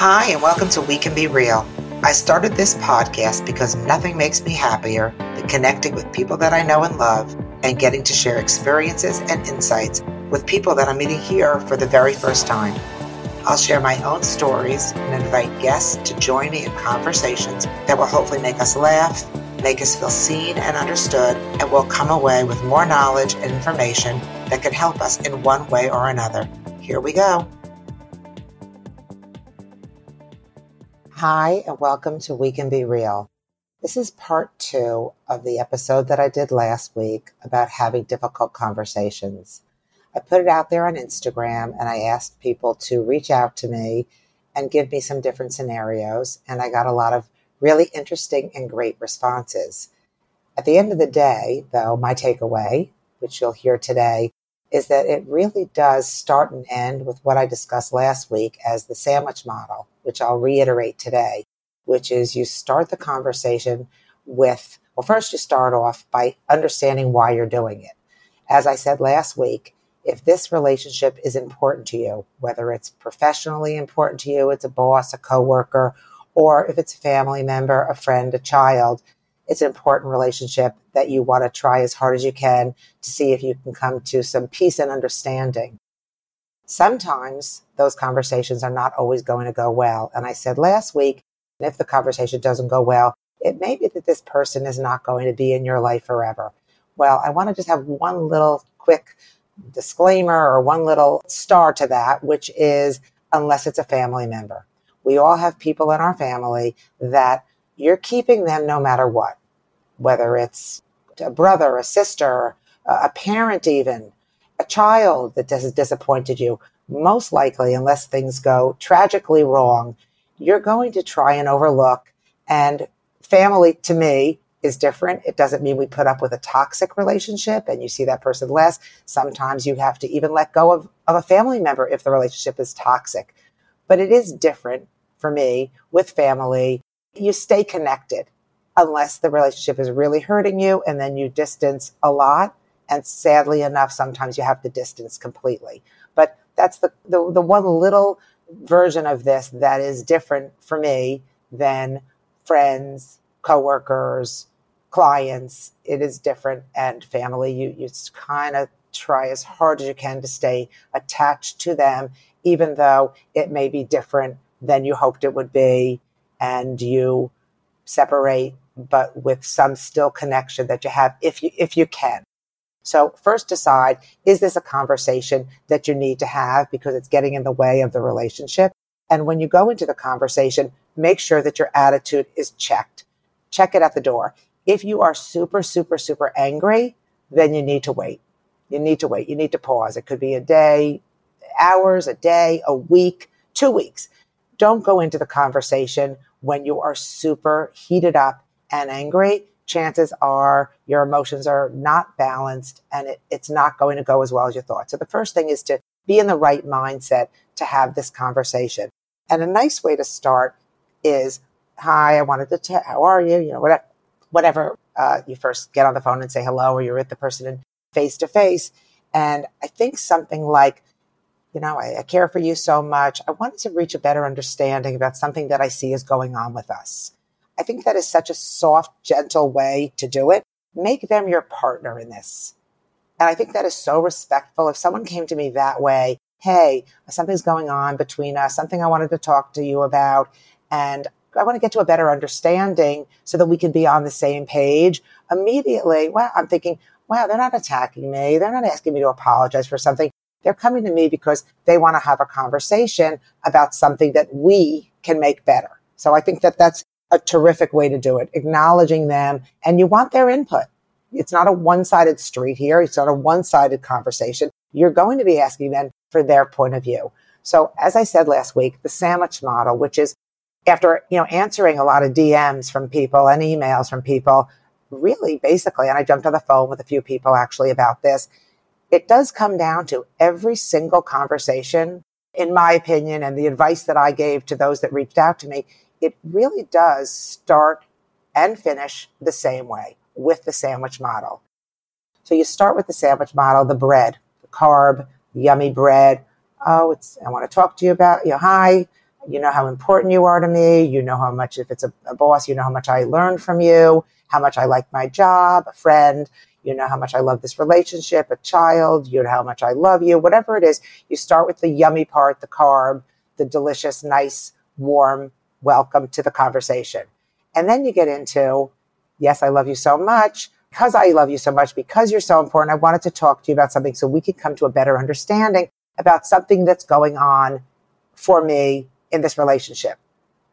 Hi, and welcome to We Can Be Real. I started this podcast because nothing makes me happier than connecting with people that I know and love and getting to share experiences and insights with people that I'm meeting here for the very first time. I'll share my own stories and invite guests to join me in conversations that will hopefully make us laugh, make us feel seen and understood, and we'll come away with more knowledge and information that can help us in one way or another. Here we go. Hi, and welcome to We Can Be Real. This is part two of the episode that I did last week about having difficult conversations. I put it out there on Instagram and I asked people to reach out to me and give me some different scenarios, and I got a lot of really interesting and great responses. At the end of the day, though, my takeaway, which you'll hear today, is that it really does start and end with what I discussed last week as the sandwich model, which I'll reiterate today, which is you start the conversation with, well, first you start off by understanding why you're doing it. As I said last week, if this relationship is important to you, whether it's professionally important to you, it's a boss, a coworker, or if it's a family member, a friend, a child, it's an important relationship that you want to try as hard as you can to see if you can come to some peace and understanding. Sometimes those conversations are not always going to go well. And I said last week, if the conversation doesn't go well, it may be that this person is not going to be in your life forever. Well, I want to just have one little quick disclaimer or one little star to that, which is unless it's a family member. We all have people in our family that you're keeping them no matter what whether it's a brother, a sister, a parent, even a child that has disappointed you, most likely, unless things go tragically wrong, you're going to try and overlook. And family to me is different. It doesn't mean we put up with a toxic relationship and you see that person less. Sometimes you have to even let go of, of a family member if the relationship is toxic. But it is different for me with family. You stay connected unless the relationship is really hurting you and then you distance a lot. And sadly enough, sometimes you have to distance completely. But that's the, the, the one little version of this that is different for me than friends, coworkers, clients. It is different and family. You, you kind of try as hard as you can to stay attached to them, even though it may be different than you hoped it would be. And you separate, but with some still connection that you have if you, if you can. So first decide, is this a conversation that you need to have because it's getting in the way of the relationship? And when you go into the conversation, make sure that your attitude is checked. Check it at the door. If you are super, super, super angry, then you need to wait. You need to wait. You need to pause. It could be a day, hours, a day, a week, two weeks. Don't go into the conversation when you are super heated up and angry, chances are your emotions are not balanced and it, it's not going to go as well as you thought. So the first thing is to be in the right mindset to have this conversation. And a nice way to start is, hi, I wanted to tell, how are you? You know, whatever, whatever uh, you first get on the phone and say hello or you're with the person in face to face. And I think something like, you know, I, I, care for you so much. I wanted to reach a better understanding about something that I see is going on with us. I think that is such a soft, gentle way to do it. Make them your partner in this. And I think that is so respectful. If someone came to me that way, hey, something's going on between us, something I wanted to talk to you about, and I want to get to a better understanding so that we can be on the same page. Immediately, well, I'm thinking, wow, they're not attacking me. They're not asking me to apologize for something. They're coming to me because they want to have a conversation about something that we can make better. So I think that that's a terrific way to do it, acknowledging them and you want their input. It's not a one-sided street here. It's not a one-sided conversation. You're going to be asking them for their point of view. So as I said last week, the sandwich model, which is after, you know, answering a lot of DMs from people and emails from people, really basically, and I jumped on the phone with a few people actually about this it does come down to every single conversation, in my opinion, and the advice that I gave to those that reached out to me, it really does start and finish the same way with the sandwich model. So you start with the sandwich model, the bread, the carb, the yummy bread. Oh, it's, I want to talk to you about, you know, hi, You know how important you are to me. You know how much, if it's a, a boss, you know how much I learned from you, how much I like my job, a friend. You know how much I love this relationship, a child. You know how much I love you, whatever it is. You start with the yummy part, the carb, the delicious, nice, warm welcome to the conversation. And then you get into, yes, I love you so much. Because I love you so much, because you're so important, I wanted to talk to you about something so we could come to a better understanding about something that's going on for me in this relationship.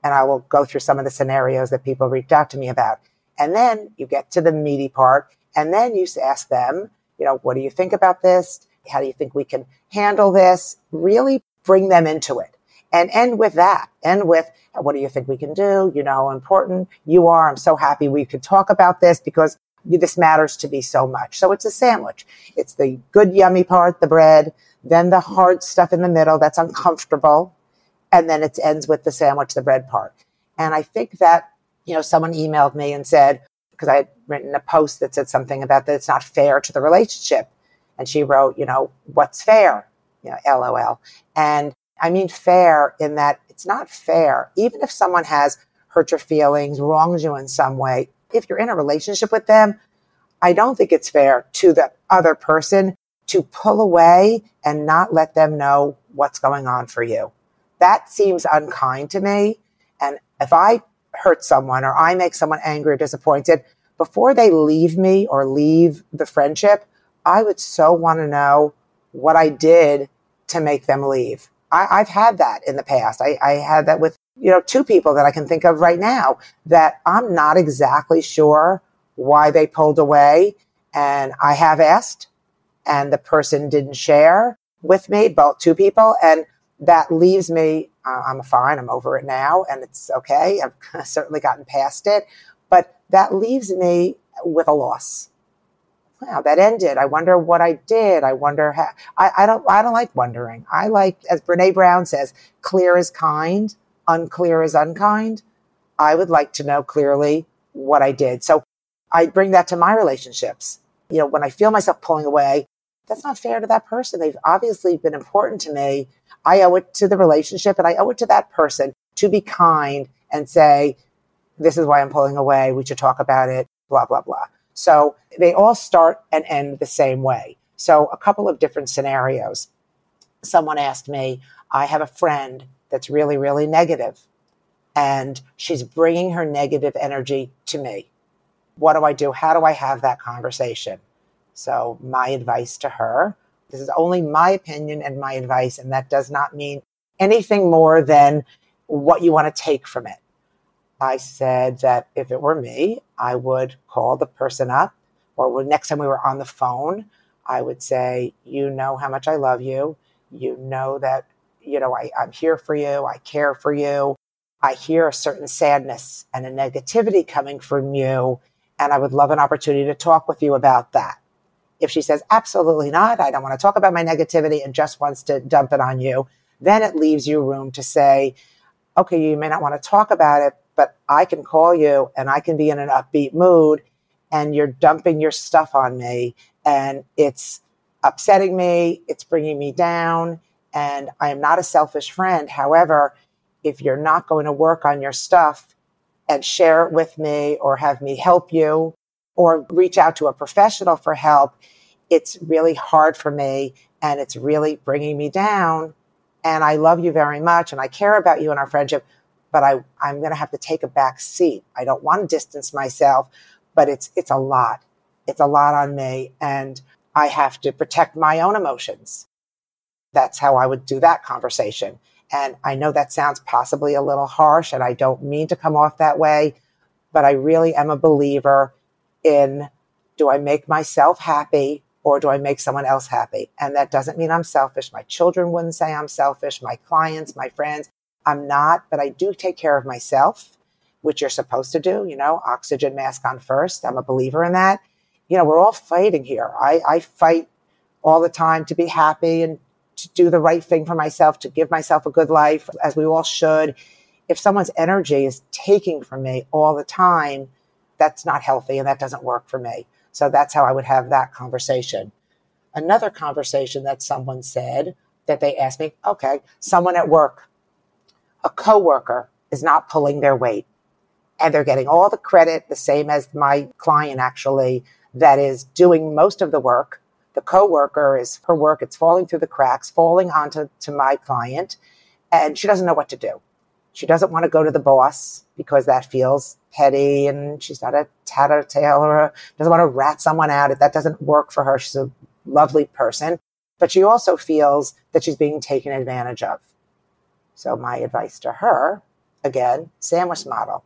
And I will go through some of the scenarios that people reached out to me about. And then you get to the meaty part. And then you ask them, you know, what do you think about this? How do you think we can handle this? Really bring them into it and end with that. End with, uh, what do you think we can do? You know important you are. I'm so happy we could talk about this because this matters to me so much. So it's a sandwich. It's the good, yummy part, the bread, then the hard stuff in the middle that's uncomfortable. And then it ends with the sandwich, the bread part. And I think that, you know, someone emailed me and said, because I had written a post that said something about that it's not fair to the relationship. And she wrote, you know, what's fair? You know, LOL. And I mean fair in that it's not fair. Even if someone has hurt your feelings, wronged you in some way, if you're in a relationship with them, I don't think it's fair to the other person to pull away and not let them know what's going on for you. That seems unkind to me. And if I hurt someone or I make someone angry or disappointed, before they leave me or leave the friendship, I would so want to know what I did to make them leave. I, have had that in the past. I, I had that with, you know, two people that I can think of right now that I'm not exactly sure why they pulled away. And I have asked and the person didn't share with me, both two people. And that leaves me, uh, I'm fine. I'm over it now and it's okay. I've certainly gotten past it, but that leaves me with a loss wow, that ended. I wonder what I did. I wonder how, I, I don't, I don't like wondering. I like, as Brene Brown says, clear is kind, unclear is unkind. I would like to know clearly what I did. So I bring that to my relationships. You know, when I feel myself pulling away, that's not fair to that person. They've obviously been important to me. I owe it to the relationship and I owe it to that person to be kind and say, this is why I'm pulling away. We should talk about it, blah, blah, blah. So they all start and end the same way. So a couple of different scenarios. Someone asked me, I have a friend that's really, really negative and she's bringing her negative energy to me. What do I do? How do I have that conversation? So my advice to her, this is only my opinion and my advice, and that does not mean anything more than what you want to take from it. I said that if it were me, I would call the person up, or next time we were on the phone, I would say, You know how much I love you. You know that, you know, I, I'm here for you. I care for you. I hear a certain sadness and a negativity coming from you. And I would love an opportunity to talk with you about that. If she says, absolutely not, I don't want to talk about my negativity and just wants to dump it on you, then it leaves you room to say, okay, you may not want to talk about it, but I can call you and I can be in an upbeat mood and you're dumping your stuff on me and it's upsetting me, it's bringing me down, and I am not a selfish friend. However, if you're not going to work on your stuff and share it with me or have me help you or reach out to a professional for help, it's really hard for me and it's really bringing me down. And I love you very much and I care about you and our friendship, but I, I'm going to have to take a back seat. I don't want to distance myself, but it's, it's a lot. It's a lot on me and I have to protect my own emotions. That's how I would do that conversation. And I know that sounds possibly a little harsh and I don't mean to come off that way, but I really am a believer in do I make myself happy or do I make someone else happy? And that doesn't mean I'm selfish. My children wouldn't say I'm selfish. My clients, my friends, I'm not, but I do take care of myself, which you're supposed to do, you know, oxygen mask on first. I'm a believer in that. You know, we're all fighting here. I, I fight all the time to be happy and to do the right thing for myself, to give myself a good life, as we all should. If someone's energy is taking from me all the time, that's not healthy and that doesn't work for me. So that's how I would have that conversation. Another conversation that someone said that they asked me, okay, someone at work a coworker is not pulling their weight and they're getting all the credit, the same as my client actually, that is doing most of the work. The coworker is her work, it's falling through the cracks, falling onto to my client, and she doesn't know what to do. She doesn't want to go to the boss because that feels petty and she's not a tattletale or doesn't want to rat someone out. If that doesn't work for her. She's a lovely person, but she also feels that she's being taken advantage of. So my advice to her, again, sandwich model.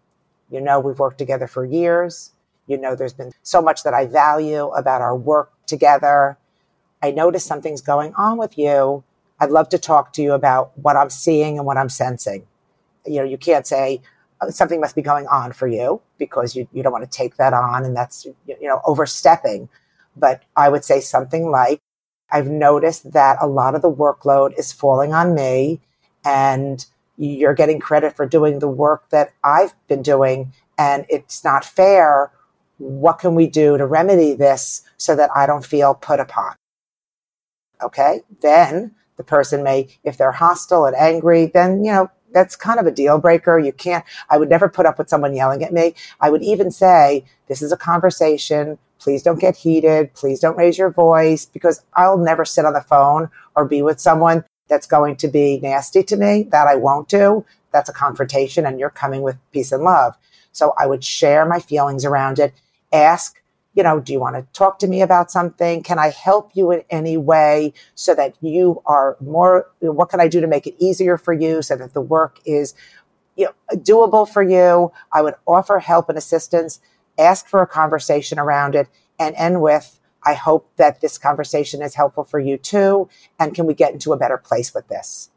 You know, we've worked together for years. You know, there's been so much that I value about our work together. I notice something's going on with you. I'd love to talk to you about what I'm seeing and what I'm sensing. You know, you can't say oh, something must be going on for you because you, you don't want to take that on and that's, you know, overstepping. But I would say something like, I've noticed that a lot of the workload is falling on me and you're getting credit for doing the work that I've been doing and it's not fair. What can we do to remedy this so that I don't feel put upon? Okay. Then the person may, if they're hostile and angry, then, you know, that's kind of a deal breaker. You can't, I would never put up with someone yelling at me. I would even say, this is a conversation. Please don't get heated. Please don't raise your voice because I'll never sit on the phone or be with someone that's going to be nasty to me. That I won't do. That's a confrontation and you're coming with peace and love. So I would share my feelings around it, ask you know, do you want to talk to me about something? Can I help you in any way so that you are more, what can I do to make it easier for you so that the work is, you know, doable for you? I would offer help and assistance, ask for a conversation around it and end with, I hope that this conversation is helpful for you too. And can we get into a better place with this?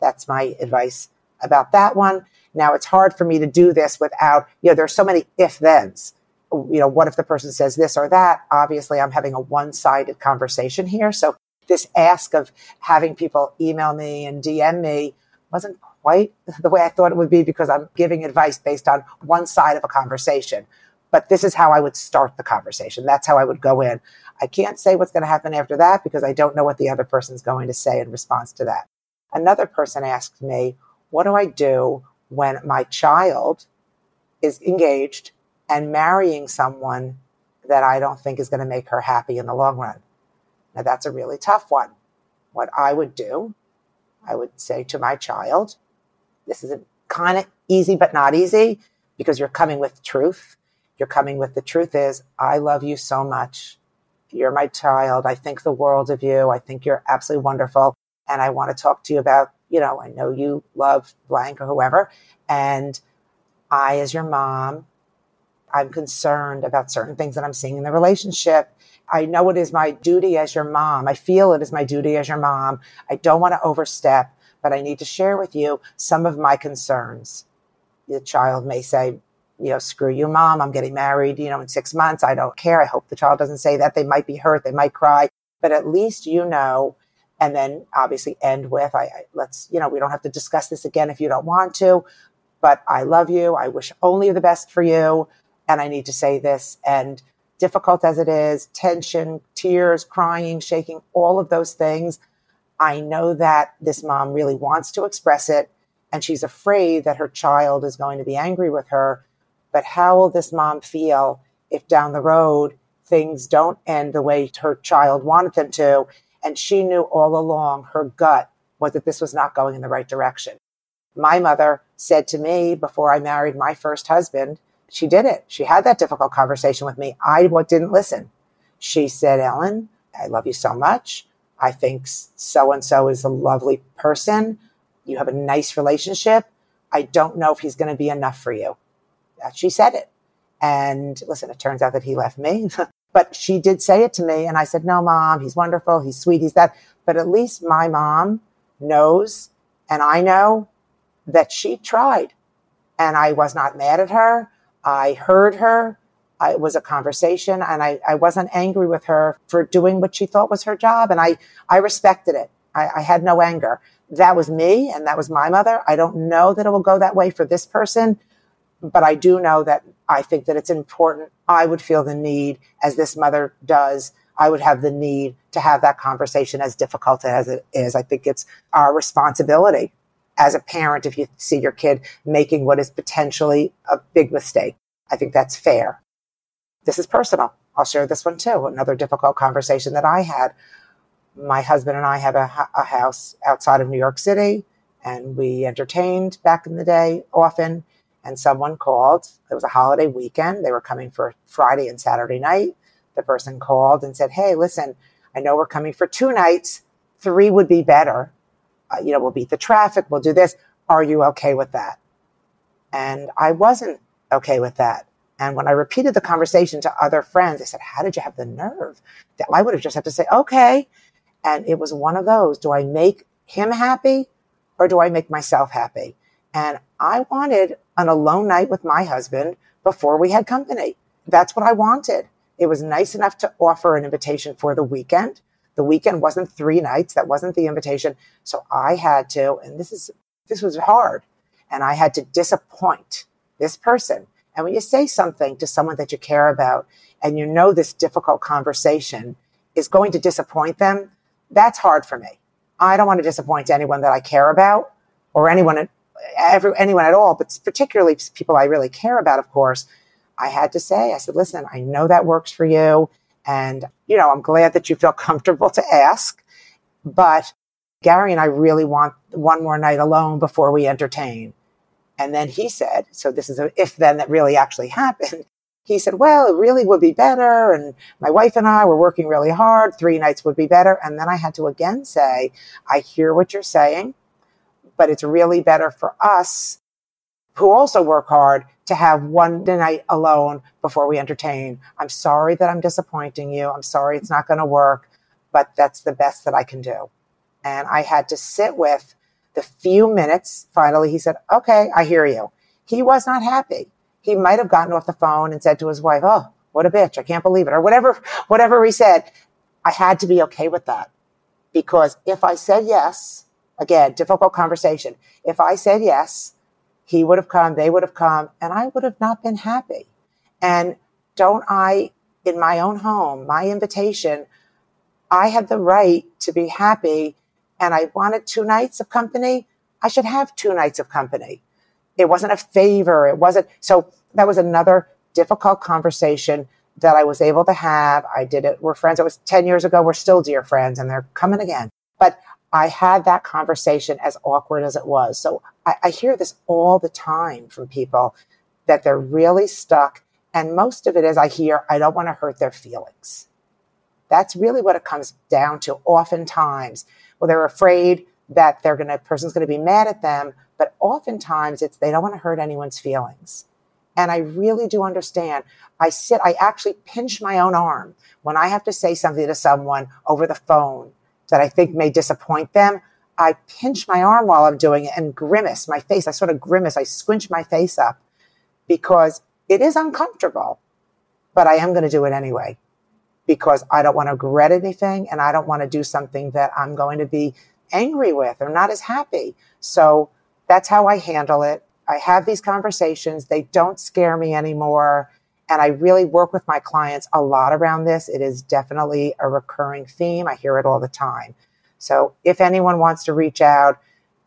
That's my advice about that one. Now it's hard for me to do this without, you know, there's so many if thens you know, what if the person says this or that? Obviously, I'm having a one sided conversation here. So this ask of having people email me and DM me wasn't quite the way I thought it would be because I'm giving advice based on one side of a conversation. But this is how I would start the conversation. That's how I would go in. I can't say what's going to happen after that because I don't know what the other person's going to say in response to that. Another person asked me, What do I do when my child is engaged and marrying someone that I don't think is going to make her happy in the long run. Now, that's a really tough one. What I would do, I would say to my child, this is kind of easy, but not easy because you're coming with truth. You're coming with the truth is, I love you so much. You're my child. I think the world of you. I think you're absolutely wonderful. And I want to talk to you about, you know, I know you love blank or whoever. And I, as your mom, I'm concerned about certain things that I'm seeing in the relationship. I know it is my duty as your mom. I feel it is my duty as your mom. I don't want to overstep, but I need to share with you some of my concerns. The child may say, you know, screw you, mom. I'm getting married, you know, in six months. I don't care. I hope the child doesn't say that. They might be hurt. They might cry, but at least you know. And then obviously end with, I, I let's, you know, we don't have to discuss this again if you don't want to, but I love you. I wish only the best for you and I need to say this. And difficult as it is, tension, tears, crying, shaking, all of those things. I know that this mom really wants to express it and she's afraid that her child is going to be angry with her. But how will this mom feel if down the road things don't end the way her child wanted them to? And she knew all along her gut was that this was not going in the right direction. My mother said to me before I married my first husband, she did it. She had that difficult conversation with me. I didn't listen. She said, Ellen, I love you so much. I think so and so is a lovely person. You have a nice relationship. I don't know if he's going to be enough for you. She said it. And listen, it turns out that he left me, but she did say it to me. And I said, no, mom, he's wonderful. He's sweet. He's that. But at least my mom knows and I know that she tried and I was not mad at her. I heard her. I, it was a conversation and I, I wasn't angry with her for doing what she thought was her job. And I, I respected it. I, I had no anger. That was me and that was my mother. I don't know that it will go that way for this person, but I do know that I think that it's important. I would feel the need as this mother does. I would have the need to have that conversation as difficult as it is. I think it's our responsibility as a parent if you see your kid making what is potentially a big mistake. I think that's fair. This is personal. I'll share this one too. Another difficult conversation that I had. My husband and I have a, a house outside of New York City and we entertained back in the day often. And someone called. It was a holiday weekend. They were coming for Friday and Saturday night. The person called and said, Hey, listen, I know we're coming for two nights. Three would be better. Uh, you know, we'll beat the traffic. We'll do this. Are you okay with that? And I wasn't okay with that. And when I repeated the conversation to other friends, they said, How did you have the nerve? I would have just had to say, Okay. And it was one of those. Do I make him happy or do I make myself happy? And I wanted an alone night with my husband before we had company. That's what I wanted. It was nice enough to offer an invitation for the weekend. The weekend wasn't three nights. That wasn't the invitation. So I had to, and this is, this was hard. And I had to disappoint this person and when you say something to someone that you care about and you know this difficult conversation is going to disappoint them, that's hard for me. I don't want to disappoint anyone that I care about or anyone, every, anyone at all, but particularly people I really care about, of course. I had to say, I said, listen, I know that works for you. And, you know, I'm glad that you feel comfortable to ask, but Gary and I really want one more night alone before we entertain. And then he said, so this is an if then that really actually happened. He said, well, it really would be better. And my wife and I were working really hard. Three nights would be better. And then I had to again say, I hear what you're saying, but it's really better for us who also work hard to have one night alone before we entertain. I'm sorry that I'm disappointing you. I'm sorry it's not going to work, but that's the best that I can do. And I had to sit with the few minutes, finally, he said, Okay, I hear you. He was not happy. He might have gotten off the phone and said to his wife, Oh, what a bitch. I can't believe it. Or whatever, whatever he said. I had to be okay with that because if I said yes, again, difficult conversation. If I said yes, he would have come, they would have come, and I would have not been happy. And don't I, in my own home, my invitation, I had the right to be happy and I wanted two nights of company, I should have two nights of company. It wasn't a favor. It wasn't. So that was another difficult conversation that I was able to have. I did it. We're friends. It was 10 years ago. We're still dear friends and they're coming again. But I had that conversation as awkward as it was. So I, I hear this all the time from people that they're really stuck. And most of it is I hear, I don't want to hurt their feelings. That's really what it comes down to oftentimes well, they're afraid that they're to, person's going to be mad at them. But oftentimes it's, they don't want to hurt anyone's feelings. And I really do understand. I sit, I actually pinch my own arm when I have to say something to someone over the phone that I think may disappoint them. I pinch my arm while I'm doing it and grimace my face. I sort of grimace. I squinch my face up because it is uncomfortable, but I am going to do it anyway because I don't want to regret anything and I don't want to do something that I'm going to be angry with or not as happy. So that's how I handle it. I have these conversations. They don't scare me anymore. And I really work with my clients a lot around this. It is definitely a recurring theme. I hear it all the time. So if anyone wants to reach out,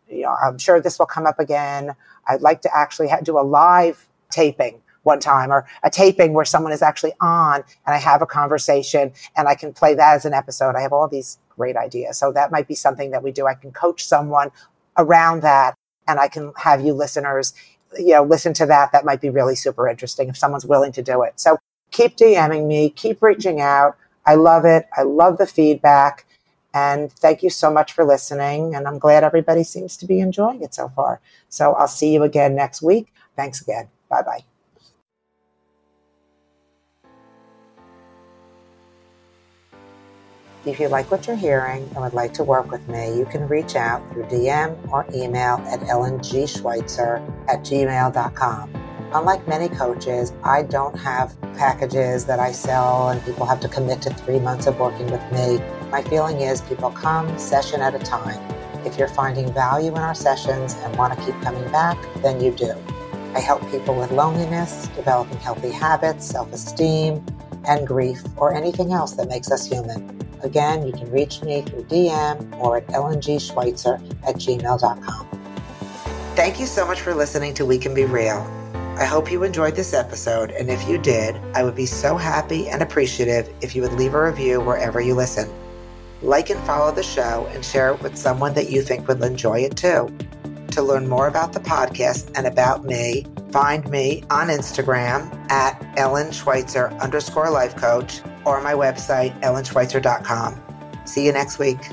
you know, I'm sure this will come up again. I'd like to actually do a live taping one time or a taping where someone is actually on and I have a conversation and I can play that as an episode. I have all these great ideas. So that might be something that we do. I can coach someone around that and I can have you listeners, you know, listen to that. That might be really super interesting if someone's willing to do it. So keep DMing me, keep reaching out. I love it. I love the feedback. And thank you so much for listening. And I'm glad everybody seems to be enjoying it so far. So I'll see you again next week. Thanks again. Bye bye. If you like what you're hearing and would like to work with me, you can reach out through DM or email at ellenGschweitzer at gmail.com. Unlike many coaches, I don't have packages that I sell and people have to commit to three months of working with me. My feeling is people come session at a time. If you're finding value in our sessions and want to keep coming back, then you do. I help people with loneliness, developing healthy habits, self esteem, and grief, or anything else that makes us human. Again, you can reach me through DM or at ellenGschweitzer at gmail.com. Thank you so much for listening to We Can Be Real. I hope you enjoyed this episode, and if you did, I would be so happy and appreciative if you would leave a review wherever you listen. Like and follow the show and share it with someone that you think would enjoy it too. To learn more about the podcast and about me, find me on Instagram at Ellen Schweitzer underscore life coach or my website, ellenschweitzer.com. See you next week.